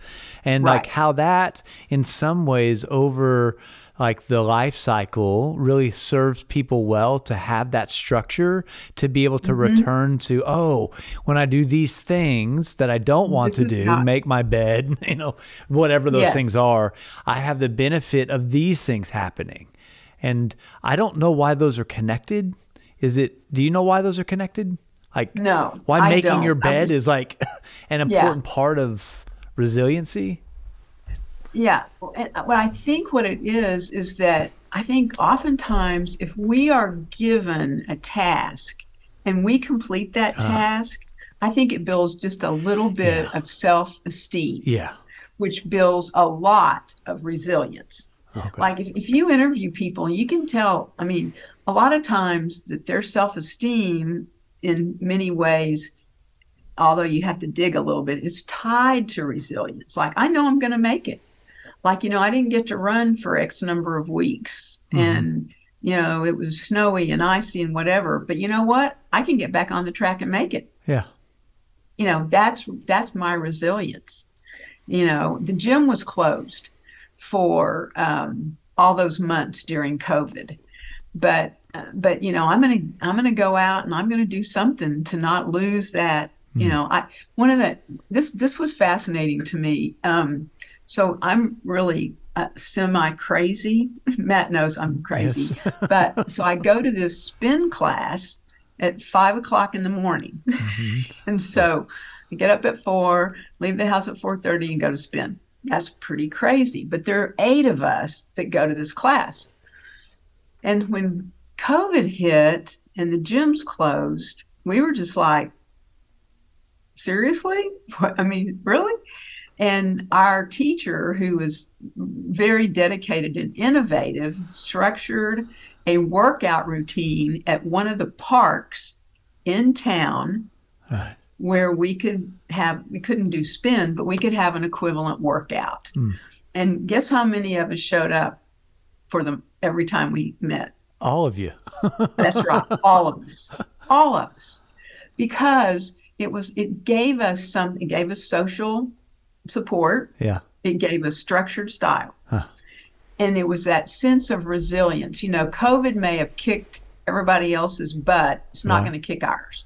And right. like how that in some ways over like the life cycle really serves people well to have that structure to be able to mm-hmm. return to oh when i do these things that i don't want this to do not- make my bed you know whatever those yes. things are i have the benefit of these things happening and i don't know why those are connected is it do you know why those are connected like no why I making don't. your bed I mean, is like an important yeah. part of resiliency yeah. What I think what it is is that I think oftentimes if we are given a task and we complete that uh, task, I think it builds just a little bit yeah. of self esteem. Yeah. Which builds a lot of resilience. Okay. Like if, if you interview people, you can tell, I mean, a lot of times that their self esteem in many ways although you have to dig a little bit, is tied to resilience. Like, I know I'm going to make it like you know i didn't get to run for x number of weeks. Mm-hmm. and you know it was snowy and icy and whatever. But you know what? I can get back on the track and make it. Yeah. You know that's that's my resilience. You know the gym was closed for um, all those months during covid. But uh, but you know i'm gonna i'm gonna go out and i'm gonna do something to not lose that you mm-hmm. know i one of the this this was fascinating to me. Um, so I'm really uh, semi crazy. Matt knows I'm crazy. Yes. but so I go to this spin class at five o'clock in the morning. Mm-hmm. and so I get up at four, leave the house at 4.30 and go to spin. That's pretty crazy. But there are eight of us that go to this class. And when COVID hit and the gyms closed, we were just like, seriously? What? I mean, really? And our teacher, who was very dedicated and innovative, structured a workout routine at one of the parks in town Right. where we could have we couldn't do spin, but we could have an equivalent workout. Hmm. And guess how many of us showed up for them every time we met? All of you. That's right, all of us, all of us, because it was it gave us some it gave us social support. Yeah. It gave us structured style. Huh. And it was that sense of resilience. You know, COVID may have kicked everybody else's butt. It's not Right. going to kick ours.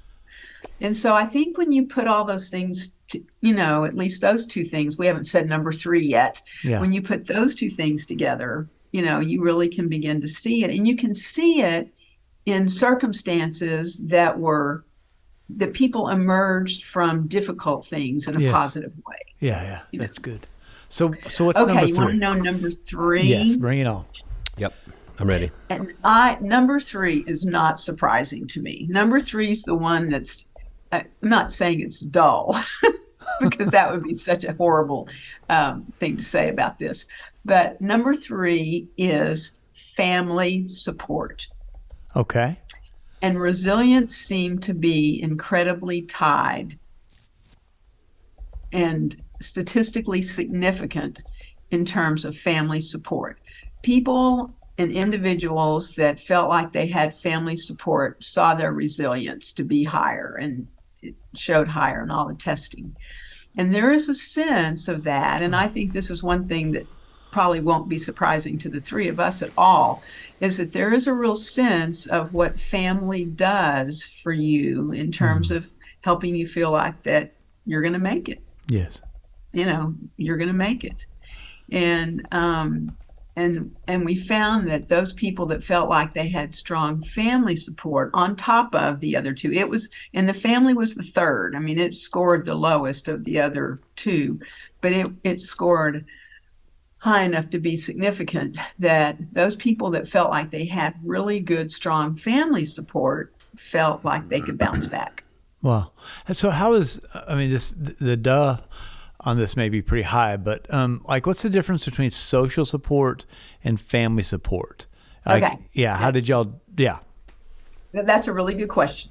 And so I think when you put all those things, to, you know, at least those two things, we haven't said number three yet. Yeah. When you put those two things together, you know, you really can begin to see it. And you can see it in circumstances that were, that people emerged from difficult things in a Yes. positive way. Yeah, yeah. That's good. So so what's Okay, number you want to know number three? Yes, bring it on. Yep. I'm ready. And I number three is not surprising to me. Number three is the one that's uh, I'm not saying it's dull because that would be such a horrible um, thing to say about this. But number three is family support. Okay. And resilience seemed to be incredibly tied and statistically significant in terms of family support. People and individuals that felt like they had family support saw their resilience to be higher and it showed higher in all the testing. And there is a sense of that. And I think this is one thing that probably won't be surprising to the three of us at all is that there is a real sense of what family does for you in terms of helping you feel like that you're going to make it. Yes. you know you're going to make it. And um and and we found that those people that felt like they had strong family support on top of the other two it was and the family was the third. I mean it scored the lowest of the other two but it it scored high enough to be significant that those people that felt like they had really good strong family support felt like they could bounce back Wow. So how is I mean this the duh on this may be pretty high, but um like what's the difference between social support and family support? Like, Okay. Yeah. How did y'all? Yeah. That's a really good question.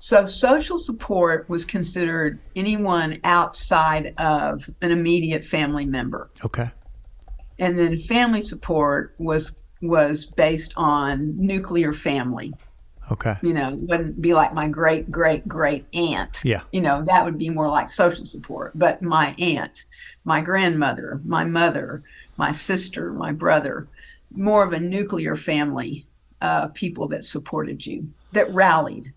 So, social support was considered anyone outside of an immediate family member, Okay. And then family support was was based on nuclear family. Okay. You know, wouldn't be like my great great great aunt. Yeah. You know, that would be more like social support. But my aunt, my grandmother, my mother, my sister, my brother, more of a nuclear family, uh, people that supported you, that rallied,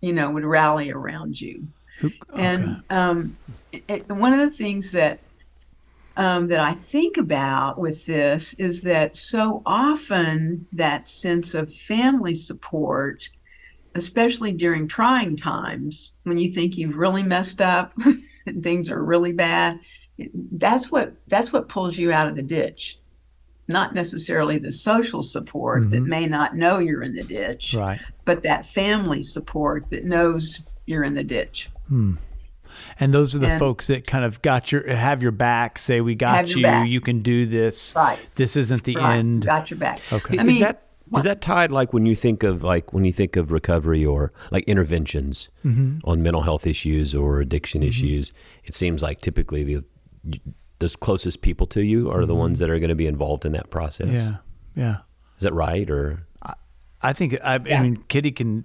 you know, would rally around you. Who- And um, it, one of the things that um, that I think about with this is that so often that sense of family support, especially during trying times when you think you've really messed up and things are really bad, that's what that's what pulls you out of the ditch. Not necessarily the social support that Mhm. may not know you're in the ditch, Right. but that family support that knows you're in the ditch. And those are the And- folks that kind of got your have your back. Say we got Have you. You can do this. Right. This isn't the Right. end. Got your back. Okay. I is mean, that what- is that tied like when you think of like when you think of recovery or like interventions Mm-hmm. on mental health issues or addiction issues? It seems like typically the those closest people to you are the ones that are going to be involved in that process. Mm-hmm. Yeah. Yeah. Is that right or I think I, I mean Kitty can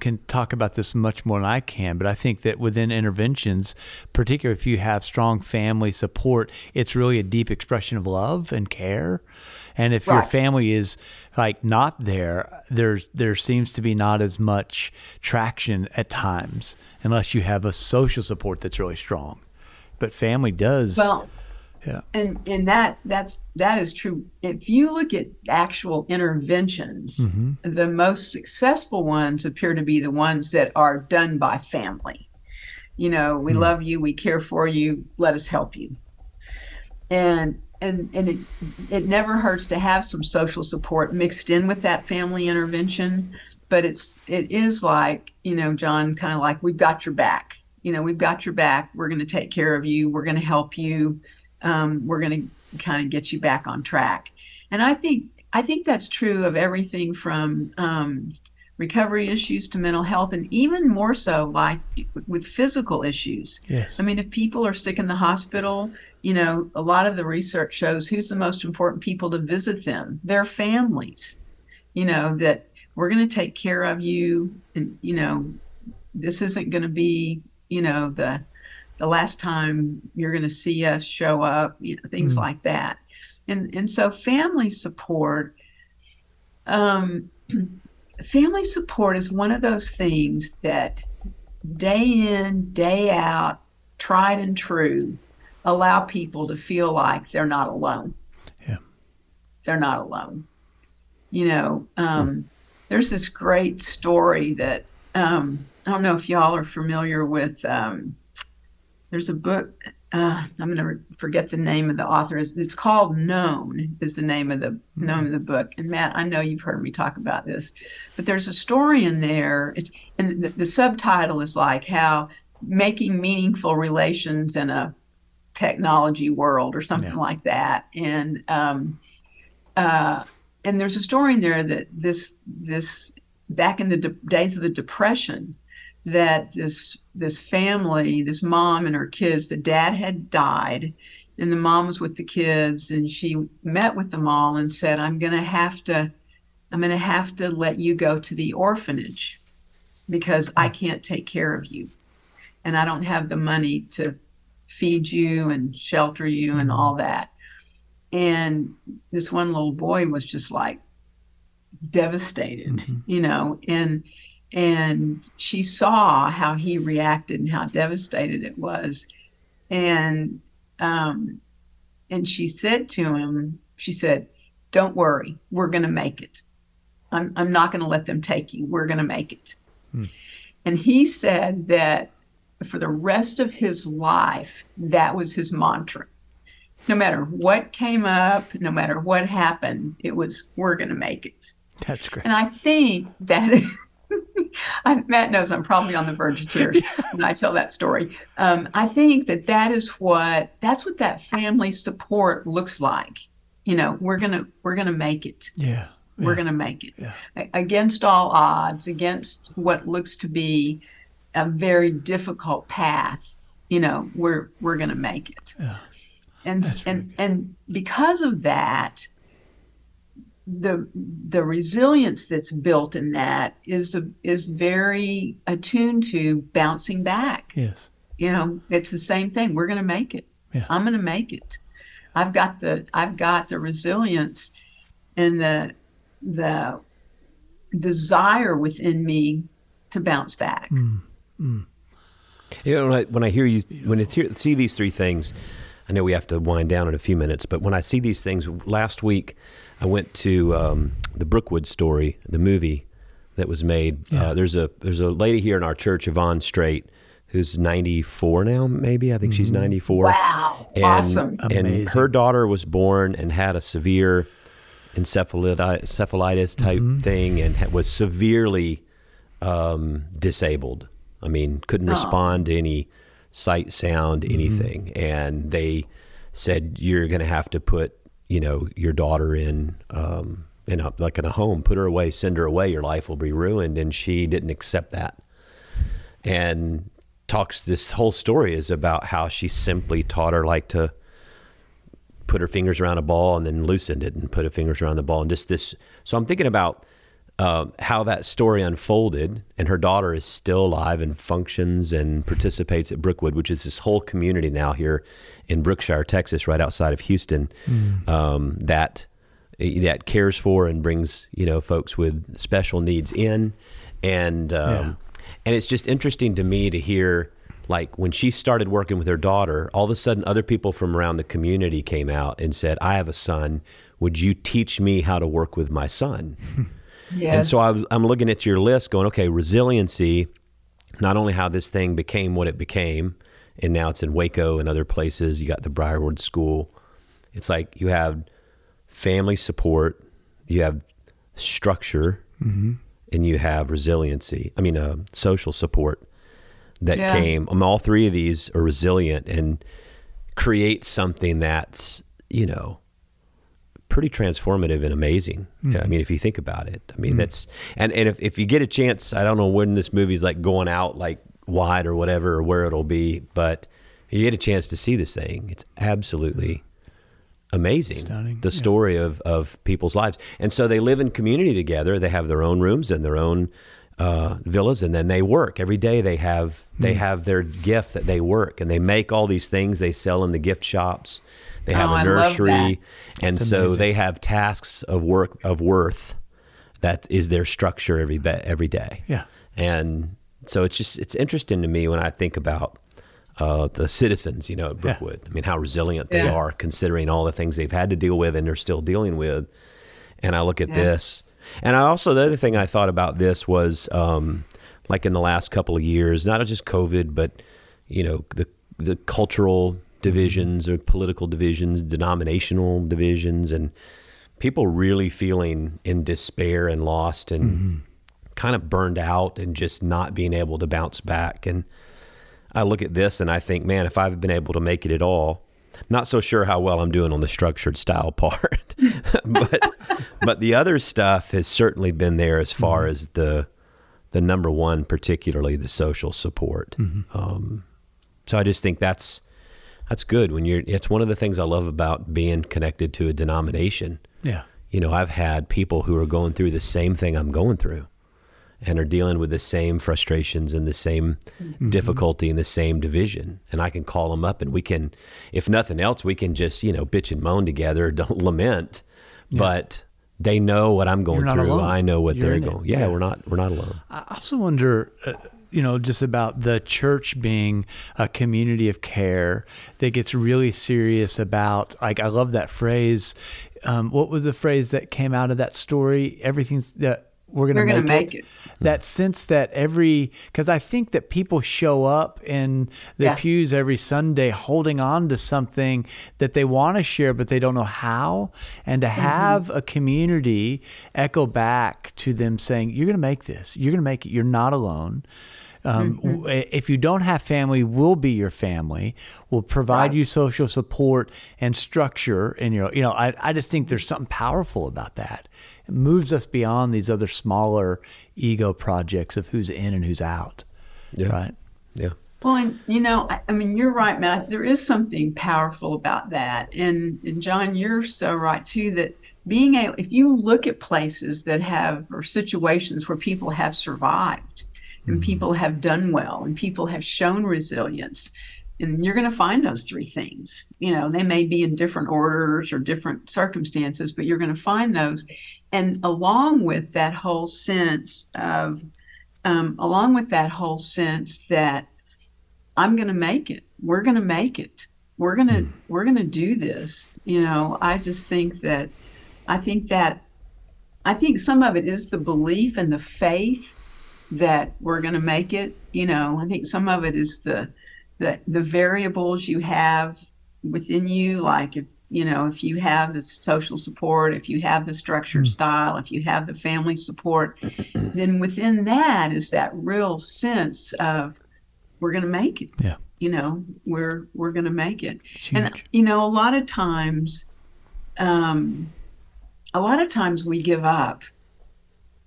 can talk about this much more than I can, but I think that within interventions, particularly if you have strong family support, it's really a deep expression of love and care. And if your family is like not there, there's there seems to be not as much traction at times unless you have a social support that's really strong. But family does Well, yeah. and and that that's that is true. If you look at actual interventions, Mm-hmm. the most successful ones appear to be the ones that are done by family. You know, we love you, we care for you, let us help you. And and and it it never hurts to have some social support mixed in with that family intervention, but it's it is like, you know, John, kind of like we've got your back. you know, we've got your back. We're going to take care of you. We're going to help you. Um, we're going to kind of get you back on track. And I think I think that's true of everything from um, recovery issues to mental health, and even more so, like with physical issues. Yes. I mean, if people are sick in the hospital, you know, a lot of the research shows who's the most important people to visit them? Their families. You know, that we're going to take care of you, and, you know, this isn't going to be, you know, the the last time you're going to see us show up, you know, things Mm. like that. And and so family support um family support is one of those things that day in, day out, tried and true, allow people to feel like they're not alone. Yeah. They're not alone. You know, um, there's this great story that um, I don't know if y'all are familiar with. Um, there's a book. Uh, I'm going to forget the name of the author. It's, it's called Known. Is the name of the name of the book. And Matt, I know you've heard me talk about this, but there's a story in there. It's and the, the subtitle is like how making meaningful relations in a technology world or something Yeah. like that. And um, uh, and there's a story in there that this this back in the de- days of the depression that this this family this mom and her kids the dad had died and the mom was with the kids and she met with them all and said i'm going to have to i'm going to have to let you go to the orphanage because i can't take care of you. And i don't have the money to feed you and shelter you and all that. And this one little boy was just like devastated Mhm. you know and and she saw how he reacted and how devastated it was. And um and she said to him she said don't worry we're going to make it. I'm i'm not going to let them take you we're going to make it. Hmm. and he said that for the rest of his life that was his mantra. No matter what came up no matter what happened it was we're going to make it. That's great. and I think that I, Matt knows I'm probably on the verge of tears when I tell that story. Um, I think that that is what that's what that family support looks like. You know, we're gonna we're gonna make it. Yeah. We're yeah. gonna make it Yeah. Against all odds, against what looks to be a very difficult path. You know, we're we're gonna make it. Yeah. And That's and and because of that, the the resilience that's built in that is a, is very attuned to bouncing back. Yes. You know, it's the same thing. We're going to make it. Yeah. I'm going to make it. I've got the I've got the resilience and the the desire within me to bounce back. Mm. Mm. You know, when I, when I hear you, when I hear, see these three things, I know we have to wind down in a few minutes, but when I see these things, last week I went to um, the Brookwood story, the movie that was made. Yeah. Uh, there's a there's a lady here in our church, Yvonne Streit, who's 94 now, maybe I think she's 94. Wow. And, awesome. And Amazing. her daughter was born and had a severe encephalitis, encephalitis type Mm-hmm. thing and ha- was severely um, disabled. I mean, couldn't Oh. respond to any sight, sound, Mm-hmm. anything. And they said, you're going to have to put, you know, your daughter in, um, in a, like in a home, put her away, send her away. Your life will be ruined. And she didn't accept that. And talks, this whole story is about how she simply taught her like to, put her fingers around a ball and then loosened it and put her fingers around the ball and just this. So I'm thinking about um, how that story unfolded, and her daughter is still alive and functions and participates at Brookwood, which is this whole community now here in Brookshire, Texas, right outside of Houston, um, that that cares for and brings you know folks with special needs in, and um, Yeah. and it's just interesting to me to hear like when she started working with her daughter, all of a sudden other people from around the community came out and said, "I have a son. Would you teach me how to work with my son?" Yes. And so I was, I'm looking at your list, going, "Okay, resiliency. Not only how this thing became what it became, and now it's in Waco and other places. You got the Briarwood School. It's like you have family support, you have structure, and you have resiliency. I mean, uh, social support. that Yeah. came. Um, all three of these are resilient and create something that's you know pretty transformative and amazing. Yeah, I mean, if you think about it, I mean that's and and if, if you get a chance, I don't know when this movie's like going out like wide or whatever or where it'll be, but you get a chance to see this thing. It's absolutely amazing. Stunning, The yeah. story of of people's lives, and so they live in community together. They have their own rooms and their own uh, villas, and then they work every day. They have they Hmm. have their gift that they work, and they make all these things they sell in the gift shops. They have Oh, a nursery, and It's so amazing. they have tasks of work of worth. That is their structure every be- every day. Yeah. and so it's just it's interesting to me when I think about uh, the citizens, you know, at Brookwood. I mean, how resilient they Yeah. are considering all the things they've had to deal with and they're still dealing with. And I look at Yeah. this, and I also the other thing I thought about this was um, like in the last couple of years, not just COVID, but you know the the cultural divisions or political divisions, denominational divisions, and people really feeling in despair and lost and kind of burned out and just not being able to bounce back. And I look at this and I think, man, if I've been able to make it at all, I'm not so sure how well I'm doing on the structured style part, but but the other stuff has certainly been there as far as the the number one, particularly the social support. Um, so I just think that's that's good when you're. It's one of the things I love about being connected to a denomination Yeah. you know, I've had people who are going through the same thing I'm going through and are dealing with the same frustrations and the same difficulty and the same division. And I can call them up and we can, if nothing else, we can just, you know, bitch and moan together, don't lament, but they know what I'm going through. alone. I know what You're they're going. Yeah, Yeah. we're not, we're not alone. I also wonder, uh, you know, just about the church being a community of care that gets really serious about. Like, I love that phrase. Um, what was the phrase that came out of that story? Everything's that we're going We're to gonna make, make it. That sense that every, because I think that people show up in the Yeah. pews every Sunday holding on to something that they want to share, but they don't know how. And to have a community echo back to them saying, You're going to make this, you're going to make it, you're not alone. Um, w- If you don't have family, we'll be your family. We'll provide Right. you social support and structure. And you know, you know, I, I just think there's something powerful about that. It moves us beyond these other smaller ego projects of who's in and who's out. Yeah. Right. Yeah. Well, and you know, I, I mean, you're right, Matt. There is something powerful about that, and and John, you're so right too. That being able, if you look at places that have or situations where people have survived, and mm-hmm. people have done well, and people have shown resilience, and you're going to find those three things. You know, they may be in different orders or different circumstances, but you're going to find those, and along with that whole sense of, um, along with that whole sense that I'm going to make it. We're going to make it. We're going to we're going to do this. You know, I just think that I think that I think some of it is the belief and the faith that we're going to make it. You know, I think some of it is the the the variables you have within you like if you know if you have the social support if you have the structured style if you have the family support then within that is that real sense of we're going to make it. Yeah. you know we're we're going to make it. And you know a lot of times um a lot of times we give up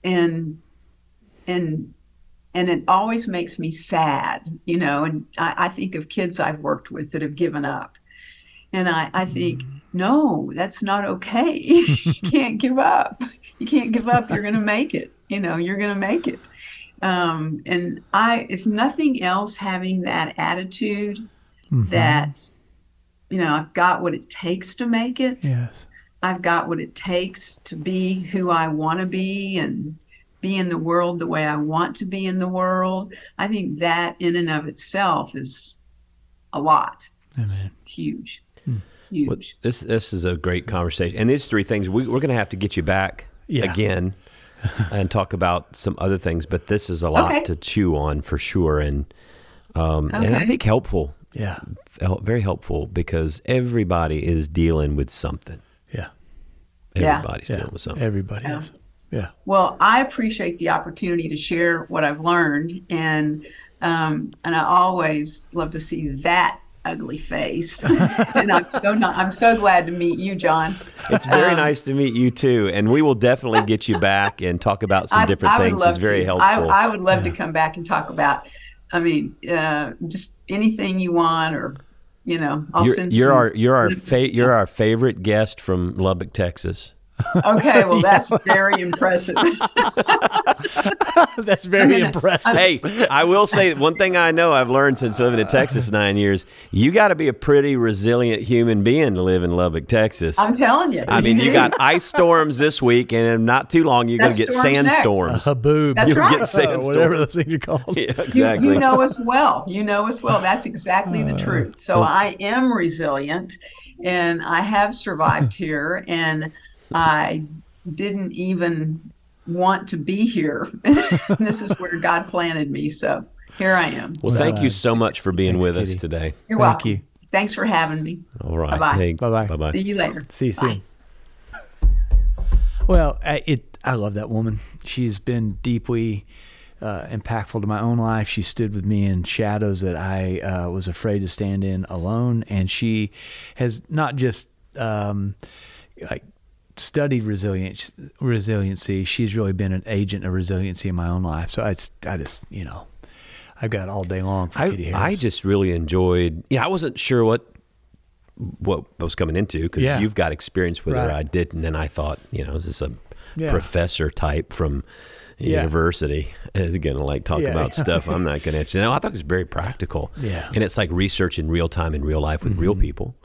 and and and it always makes me sad you know and i, I think of kids i've worked with that have given up. And i i think no that's not okay. You can't give up. You can't give up. You're going to make it you know you're going to make it. Um, and i if nothing else having that attitude Mhm. that you know i've got what it takes to make it. Yes. i've got what it takes to be who i want to be and be in the world the way i want to be in the world i think that in and of itself is a lot It's Amen. huge Hmm. huge Well, this this is a great conversation, and these three things we, we're going to have to get you back Yeah. again and talk about some other things. But this is a lot Okay. to chew on for sure, and um, and I think helpful, Yeah. Very helpful because everybody is dealing with something. Yeah. Yeah. Everybody's Yeah. dealing with something. Everybody Yeah. is. Yeah. Well, I appreciate the opportunity to share what I've learned, and um, and I always love to see that ugly face. and I'm so not, I'm so glad to meet you, John. It's very Um, nice to meet you too, and we will definitely get you back and talk about some I- different I things. It's very to. helpful. I, I would love to come back and talk about. I mean, uh, just anything you want, or you know, I'll you're send. you're some- our you're our fa- you're our favorite guest from Lubbock, Texas. Okay, well, that's very impressive. That's very gonna- impressive. hey, I will say one thing I know I've learned since living in Texas nine years. You got to be a pretty resilient human being to live in Lubbock, Texas. I'm telling you. I mean, you got ice storms this week, and in not too long you're going to get storm's next. sandstorms. Haboob. That's You'll right. get sandstorms. Whatever those things are called. Yeah, You- exactly. You, know us well. You know us well. That's exactly the uh, truth. So I am resilient and I have survived here and I didn't even want to be here. this is where God planted me. So here I am. well, thank Well, you so much for being thanks, with us today. You're Thank welcome. you. Thanks for having me. All right. Bye-bye. Bye-bye. Bye-bye. See you later. See you soon. Well, I, it I love that woman. She's been deeply uh, impactful to my own life. She stood with me in shadows that I uh, was afraid to stand in alone, and she has not just um, like studied resilience resiliency. She's really been an agent of resiliency in my own life. So I, I just you know I've got all day long I. I just really enjoyed. Yeah, I wasn't sure what what I was coming into because Yeah. you've got experience with her. I didn't, and I thought, you know, is this a Yeah. professor type from Yeah. university is going to like talk about stuff I'm not going to. You know, I thought it was very practical. Yeah. Mm-hmm. and it's like research in real time in real life with real people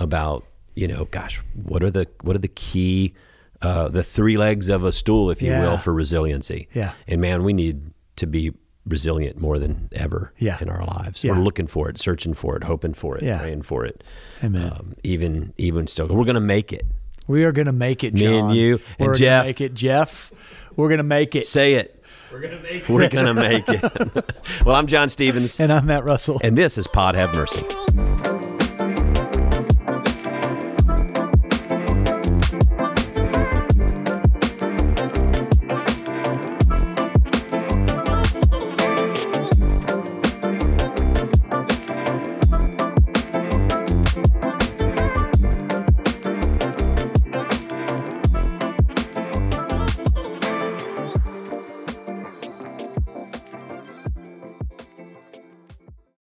about you know, gosh, what are the what are the key uh, the three legs of a stool, if you Yeah. will, for resiliency. Yeah. And man, we need to be resilient more than ever Yeah. in our lives. Yeah. We're looking for it, searching for it, hoping for it, Yeah. praying for it. Amen. Um, even even still, we're going to make it. we are gonna make it, Me John. and you and We're Jeff. Gonna make it, Jeff. We're gonna make it. Say it. We're gonna make it. We're going to make it. well, I'm John Stevens, And I'm Matt Russell. and this is Pod Have Mercy.